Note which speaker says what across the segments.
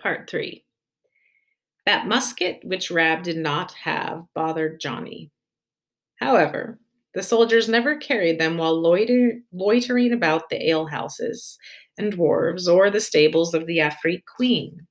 Speaker 1: Part 3 That musket which Rab did not have bothered Johnny. However, the soldiers never carried them while loiter- loitering about the alehouses and dwarves or the stables of the Afric Queen.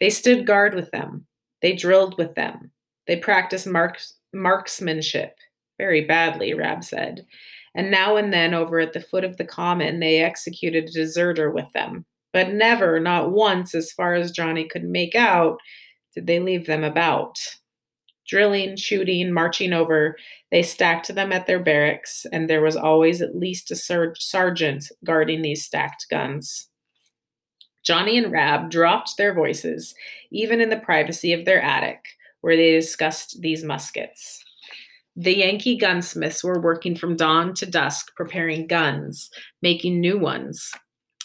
Speaker 1: They stood guard with them. They drilled with them. They practiced marks- marksmanship. Very badly, Rab said. And now and then, over at the foot of the common, they executed a deserter with them. But never, not once, as far as Johnny could make out, did they leave them about. Drilling, shooting, marching over, they stacked them at their barracks, and there was always at least a ser- sergeant guarding these stacked guns. Johnny and Rab dropped their voices, even in the privacy of their attic, where they discussed these muskets. The Yankee gunsmiths were working from dawn to dusk, preparing guns, making new ones.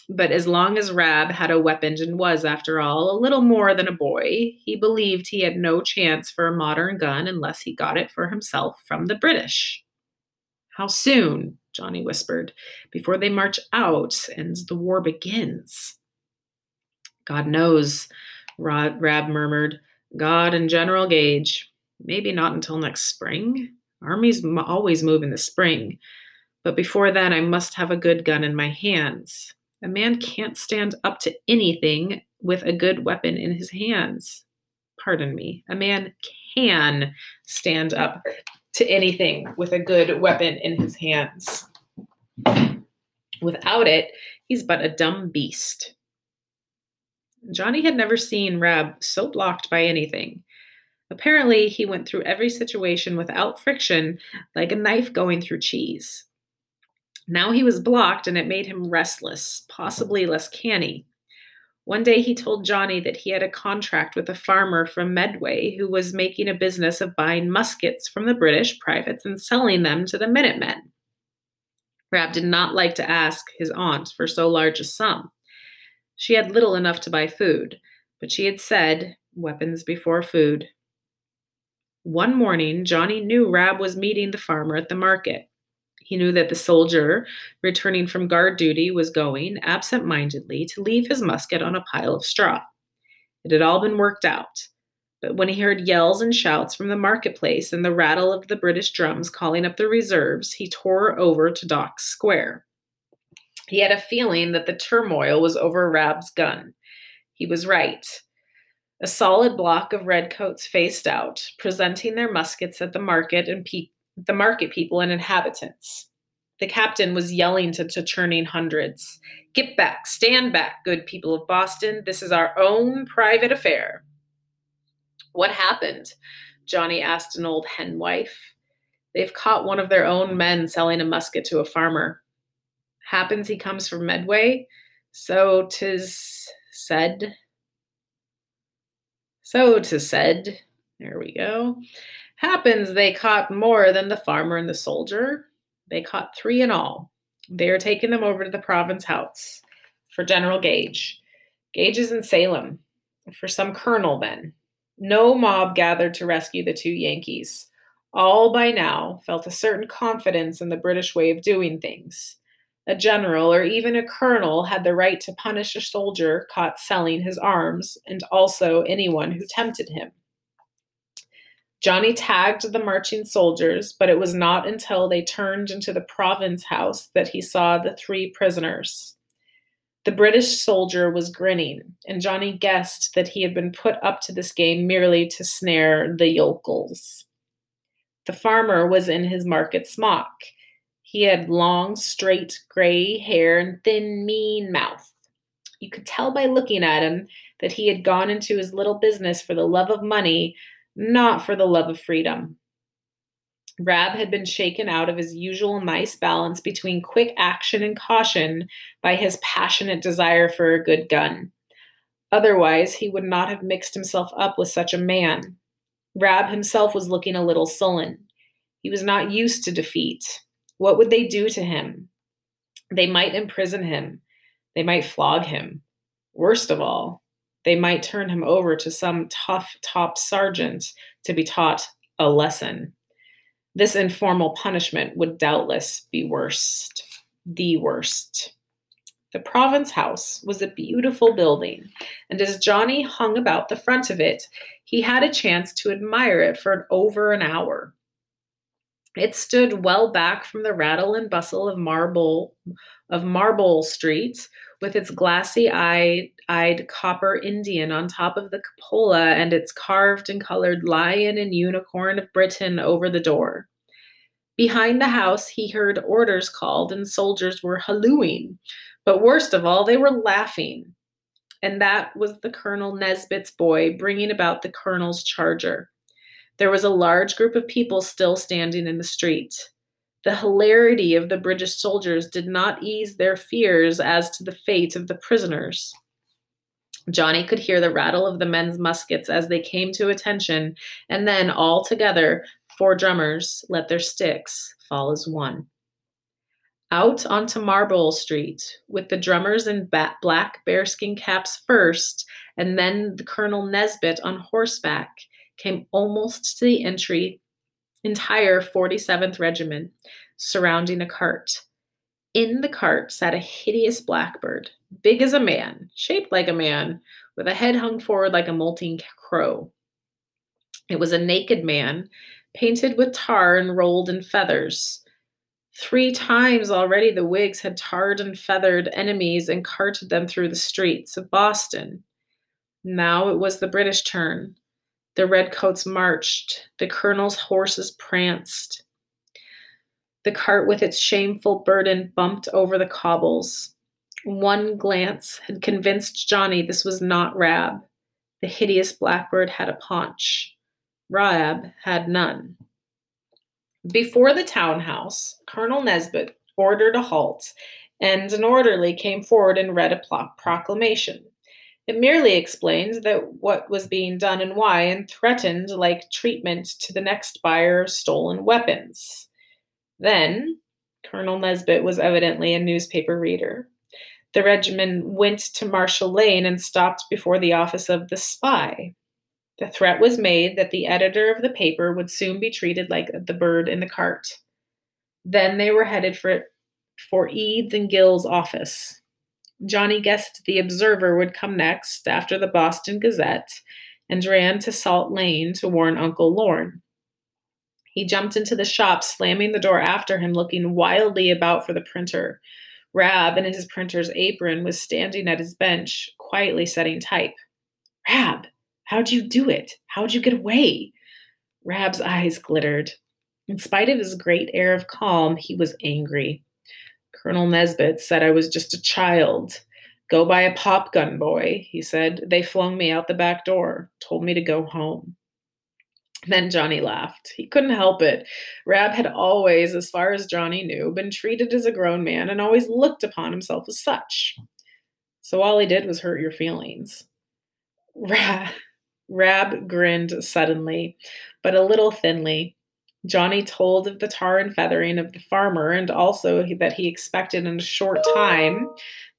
Speaker 1: But as long as Rab had a weapon and was, after all, a little more than a boy, he believed he had no chance for a modern gun unless he got it for himself from the British. How soon? Johnny whispered. Before they march out and the war begins. God knows, Rab murmured. God and General Gage. Maybe not until next spring. Armies always move in the spring. But before then, I must have a good gun in my hands. A man can't stand up to anything with a good weapon in his hands. Pardon me. A man can stand up to anything with a good weapon in his hands. Without it, he's but a dumb beast. Johnny had never seen Rab so blocked by anything. Apparently, he went through every situation without friction, like a knife going through cheese. Now he was blocked, and it made him restless, possibly less canny. One day he told Johnny that he had a contract with a farmer from Medway who was making a business of buying muskets from the British privates and selling them to the Minutemen. Rab did not like to ask his aunt for so large a sum. She had little enough to buy food, but she had said, weapons before food. One morning, Johnny knew Rab was meeting the farmer at the market. He knew that the soldier, returning from guard duty, was going, absent mindedly, to leave his musket on a pile of straw. It had all been worked out. But when he heard yells and shouts from the marketplace and the rattle of the British drums calling up the reserves, he tore over to Dock Square. He had a feeling that the turmoil was over Rab's gun. He was right. A solid block of redcoats faced out, presenting their muskets at the market and pe- the market people and inhabitants. The captain was yelling to, to churning hundreds Get back, stand back, good people of Boston. This is our own private affair. What happened? Johnny asked an old hen wife. They've caught one of their own men selling a musket to a farmer. Happens he comes from Medway, so tis said. So tis said. There we go. Happens they caught more than the farmer and the soldier. They caught three in all. They are taking them over to the province house for General Gage. Gage is in Salem for some colonel then. No mob gathered to rescue the two Yankees. All by now felt a certain confidence in the British way of doing things. A general or even a colonel had the right to punish a soldier caught selling his arms, and also anyone who tempted him. Johnny tagged the marching soldiers, but it was not until they turned into the province house that he saw the three prisoners. The British soldier was grinning, and Johnny guessed that he had been put up to this game merely to snare the yokels. The farmer was in his market smock. He had long, straight, gray hair and thin, mean mouth. You could tell by looking at him that he had gone into his little business for the love of money not for the love of freedom. Rab had been shaken out of his usual nice balance between quick action and caution by his passionate desire for a good gun. Otherwise, he would not have mixed himself up with such a man. Rab himself was looking a little sullen. He was not used to defeat. What would they do to him? They might imprison him. They might flog him. Worst of all, they might turn him over to some tough top sergeant to be taught a lesson. This informal punishment would doubtless be worst, the worst. The Province House was a beautiful building, and as Johnny hung about the front of it, he had a chance to admire it for over an hour. It stood well back from the rattle and bustle of marble of Marlborough Street, with its glassy eyed copper Indian on top of the cupola and its carved and colored lion and unicorn of Britain over the door. Behind the house, he heard orders called, and soldiers were hallooing. But worst of all, they were laughing. And that was the Colonel Nesbit's boy bringing about the Colonel's charger. There was a large group of people still standing in the street. The hilarity of the British soldiers did not ease their fears as to the fate of the prisoners. Johnny could hear the rattle of the men's muskets as they came to attention, and then all together, four drummers let their sticks fall as one. Out onto Marlborough Street, with the drummers in bat- black bearskin caps first, and then the Colonel Nesbit on horseback, came almost to the entry entire 47th Regiment surrounding a cart. In the cart sat a hideous blackbird, big as a man, shaped like a man, with a head hung forward like a molting crow. It was a naked man, painted with tar and rolled in feathers. Three times already the Whigs had tarred and feathered enemies and carted them through the streets of Boston. Now it was the British turn. The redcoats marched, the colonel's horses pranced. The cart with its shameful burden bumped over the cobbles. One glance had convinced Johnny this was not Rab. The hideous blackbird had a paunch. Rab had none. Before the townhouse, Colonel Nesbit ordered a halt, and an orderly came forward and read a proclamation. It merely explained that what was being done and why, and threatened like treatment to the next buyer of stolen weapons. Then, Colonel Nesbit was evidently a newspaper reader. The regiment went to Marshall Lane and stopped before the office of the spy. The threat was made that the editor of the paper would soon be treated like the bird in the cart. Then they were headed for, for Edes and Gill's office. Johnny guessed the Observer would come next after the Boston Gazette and ran to Salt Lane to warn Uncle Lorne. He jumped into the shop, slamming the door after him, looking wildly about for the printer. Rab, in his printer's apron, was standing at his bench, quietly setting type. Rab, how'd you do it? How'd you get away? Rab's eyes glittered. In spite of his great air of calm, he was angry. Colonel Nesbit said I was just a child. Go buy a pop gun, boy, he said. They flung me out the back door, told me to go home. Then Johnny laughed. He couldn't help it. Rab had always, as far as Johnny knew, been treated as a grown man and always looked upon himself as such. So all he did was hurt your feelings. Rab, Rab grinned suddenly, but a little thinly. Johnny told of the tar and feathering of the farmer and also that he expected in a short time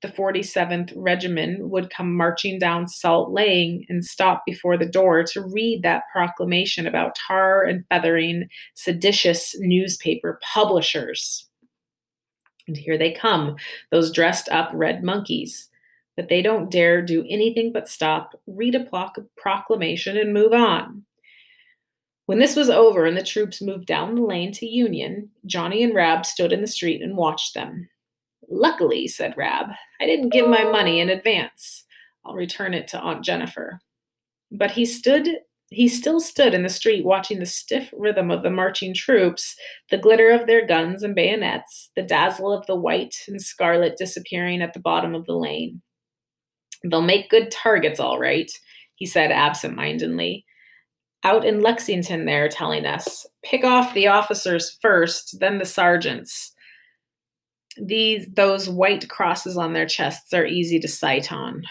Speaker 1: the 47th Regiment would come marching down Salt Lane and stop before the door to read that proclamation about tar and feathering seditious newspaper publishers. And here they come, those dressed up red monkeys. But they don't dare do anything but stop, read a proclamation, and move on. When this was over and the troops moved down the lane to Union, Johnny and Rab stood in the street and watched them. Luckily, said Rab, I didn't give my money in advance. I'll return it to Aunt Jennifer. But he stood he still stood in the street watching the stiff rhythm of the marching troops, the glitter of their guns and bayonets, the dazzle of the white and scarlet disappearing at the bottom of the lane. They'll make good targets, all right, he said absent-mindedly out in Lexington they're telling us pick off the officers first, then the sergeants. These those white crosses on their chests are easy to sight on.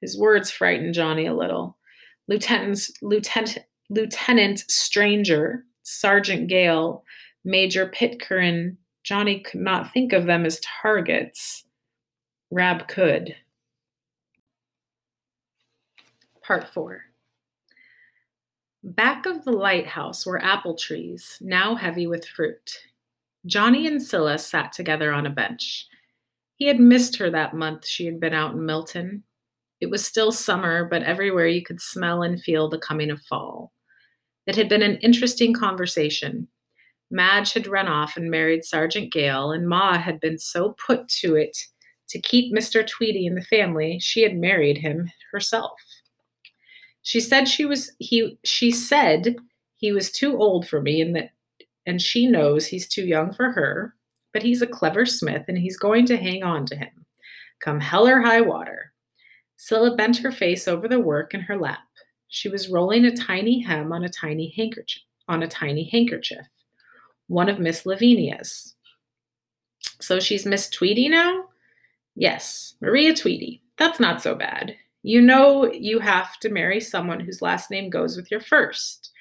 Speaker 1: His words frightened Johnny a little. Lieutenant Lieutenant Lieutenant Stranger, Sergeant Gale, Major Pitcairn, Johnny could not think of them as targets. Rab could. Part 4 Back of the Lyte house were apple trees, now heavy with fruit. Johnny and Cilla sat together on a bench. He had missed her that month she had been out in Milton. It was still summer, but everywhere you could smell and feel the coming of fall. It had been an interesting conversation. Madge had run off and married Sergeant Gale, and Ma had been so put to it to keep Mr. Tweedy in the family, she had married him herself. She said she was he she said he was too old for me and that and she knows he's too young for her, but he's a clever smith and he's going to hang on to him. Come hell or high water. Cilla bent her face over the work in her lap. She was rolling a tiny hem on a tiny handkerchief on a tiny handkerchief one of Miss Lavinia's. So she's Miss Tweedy now? Yes, Maria Tweedy. That's not so bad. You know you have to marry someone whose last name goes with your first.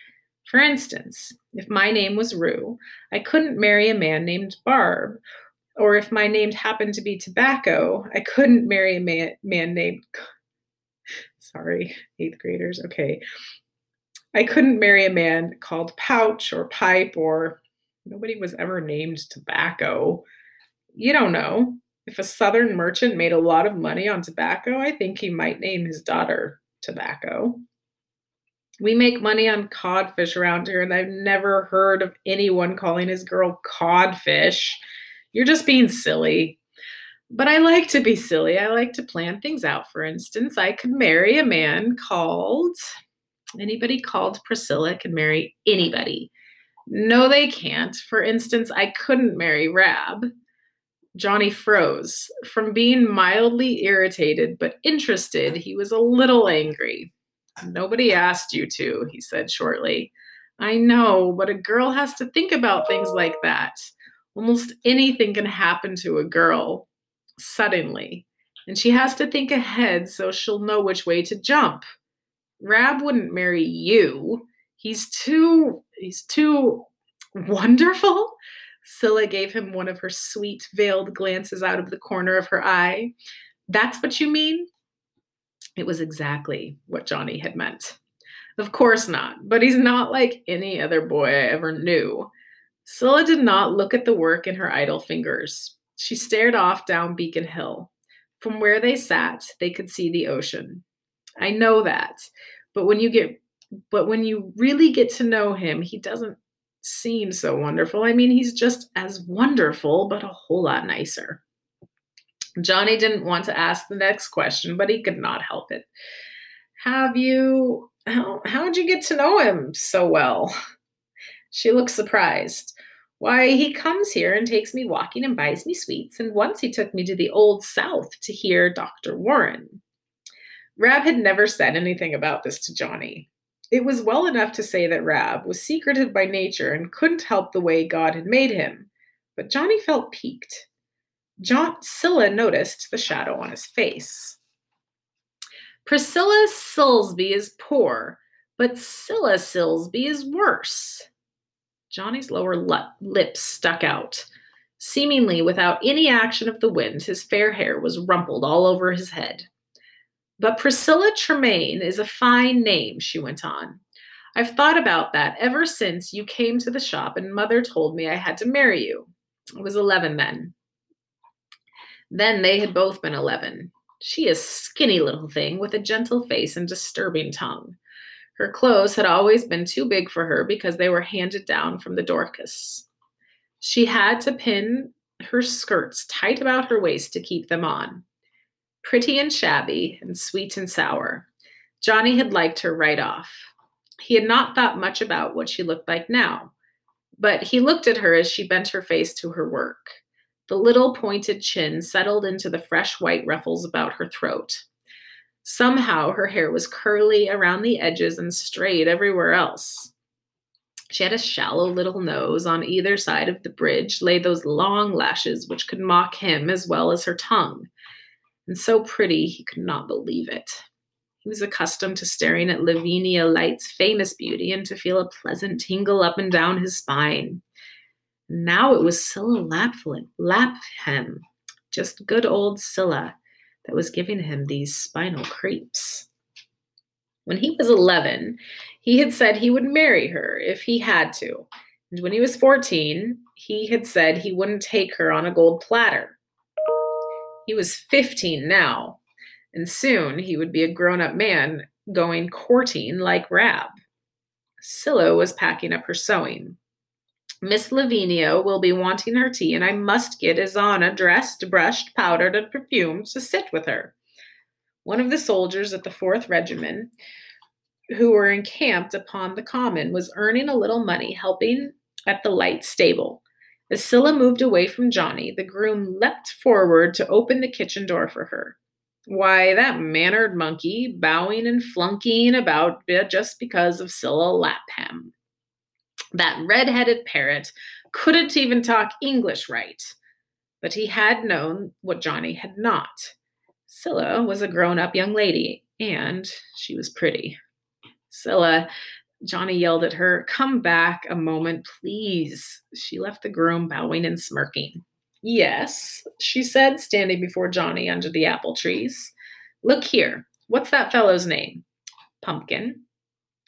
Speaker 1: For instance, if my name was Rue, I couldn't marry a man named Barb. Or if my name happened to be Tobacco, I couldn't marry a man, man named. Sorry, eighth graders. Okay. I couldn't marry a man called Pouch or Pipe or Nobody was ever named tobacco. You don't know. If a southern merchant made a lot of money on tobacco, I think he might name his daughter Tobacco. We make money on codfish around here, and I've never heard of anyone calling his girl codfish. You're just being silly. But I like to be silly. I like to plan things out. For instance, I could marry a man called anybody called Priscilla can marry anybody. No, they can't. For instance, I couldn't marry Rab. Johnny froze. From being mildly irritated but interested, he was a little angry. Nobody asked you to, he said shortly. I know, but a girl has to think about things like that. Almost anything can happen to a girl suddenly, and she has to think ahead so she'll know which way to jump. Rab wouldn't marry you. He's too he's too wonderful. Cilla gave him one of her sweet veiled glances out of the corner of her eye. That's what you mean? It was exactly what Johnny had meant. Of course not, but he's not like any other boy I ever knew. Cilla did not look at the work in her idle fingers. She stared off down Beacon Hill. From where they sat, they could see the ocean. I know that, but when you get but when you really get to know him, he doesn't seem so wonderful. I mean, he's just as wonderful, but a whole lot nicer. Johnny didn't want to ask the next question, but he could not help it. Have you, how, how'd you get to know him so well? She looked surprised. Why, he comes here and takes me walking and buys me sweets, and once he took me to the Old South to hear Dr. Warren. Rab had never said anything about this to Johnny. It was well enough to say that Rab was secretive by nature and couldn't help the way God had made him, but Johnny felt piqued. John Cilla noticed the shadow on his face. Priscilla Silsby is poor, but Cilla Silsby is worse. Johnny's lower lip stuck out. Seemingly without any action of the wind, his fair hair was rumpled all over his head. But Priscilla Tremain is a fine name, she went on. I've thought about that ever since you came to the shop and mother told me I had to marry you. I was 11 then. Then they had both been 11. She is a skinny little thing with a gentle face and disturbing tongue. Her clothes had always been too big for her because they were handed down from the Dorcas. She had to pin her skirts tight about her waist to keep them on pretty and shabby, and sweet and sour. Johnny had liked her right off. He had not thought much about what she looked like now, but he looked at her as she bent her face to her work. The little pointed chin settled into the fresh white ruffles about her throat. Somehow her hair was curly around the edges and straight everywhere else. She had a shallow little nose. On either side of the bridge lay those long lashes which could mock him as well as her tongue and so pretty he could not believe it. He was accustomed to staring at Lavinia Lyte's famous beauty and to feel a pleasant tingle up and down his spine. Now it was Cilla Lapham, Lapham, just good old Cilla, that was giving him these spinal creeps. When he was 11, he had said he would marry her if he had to. And when he was 14, he had said he wouldn't take her on a gold platter. He was 15 now, and soon he would be a grown up man going courting like Rab. Cilla was packing up her sewing. Miss Lavinia will be wanting her tea, and I must get Isannah dressed, brushed, powdered, and perfumed to sit with her. One of the soldiers at the Fourth Regiment, who were encamped upon the common, was earning a little money helping at the Lyte stable. As Cilla moved away from Johnny, the groom leapt forward to open the kitchen door for her. Why, that mannered monkey, bowing and flunking about just because of Cilla Lapham. That red-headed parrot couldn't even talk English right, but he had known what Johnny had not. Cilla was a grown-up young lady, and she was pretty. Cilla, Johnny yelled at her, Come back a moment, please. She left the groom bowing and smirking. Yes, she said, standing before Johnny under the apple trees. Look here. What's that fellow's name? Pumpkin.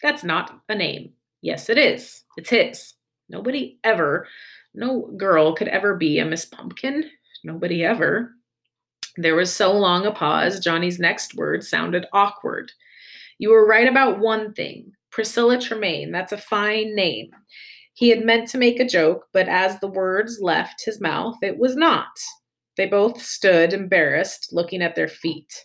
Speaker 1: That's not a name. Yes, it is. It's his. Nobody ever, no girl could ever be a Miss Pumpkin. Nobody ever. There was so long a pause, Johnny's next word sounded awkward. You were right about one thing. Priscilla Tremain, that's a fine name. He had meant to make a joke, but as the words left his mouth, it was not. They both stood embarrassed, looking at their feet.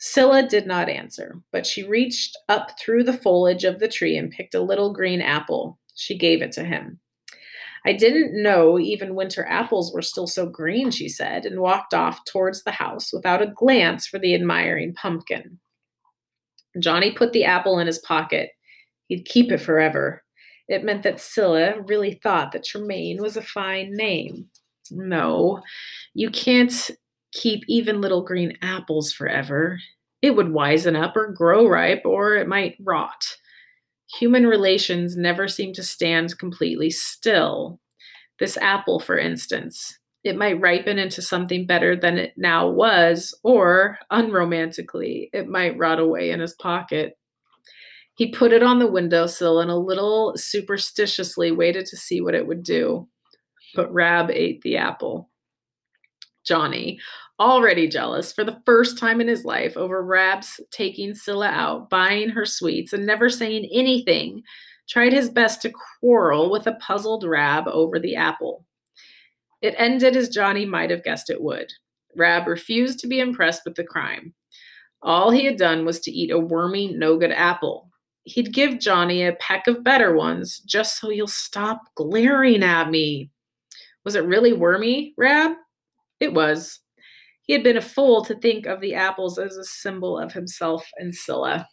Speaker 1: Cilla did not answer, but she reached up through the foliage of the tree and picked a little green apple. She gave it to him. I didn't know even winter apples were still so green, she said, and walked off towards the house without a glance for the admiring pumpkin. Johnny put the apple in his pocket. He'd keep it forever. It meant that Cilla really thought that Tremain was a fine name. No, you can't keep even little green apples forever. It would wizen up or grow ripe, or it might rot. Human relations never seem to stand completely still. This apple, for instance, it might ripen into something better than it now was, or, unromantically, it might rot away in his pocket. He put it on the windowsill and a little superstitiously waited to see what it would do. But Rab ate the apple. Johnny, already jealous for the first time in his life over Rab's taking Cilla out, buying her sweets, and never saying anything, tried his best to quarrel with a puzzled Rab over the apple. It ended as Johnny might have guessed it would. Rab refused to be impressed with the crime. All he had done was to eat a wormy, no good apple. He'd give Johnny a peck of better ones just so he'll stop glaring at me. Was it really wormy, Rab? It was. He had been a fool to think of the apples as a symbol of himself and Cilla.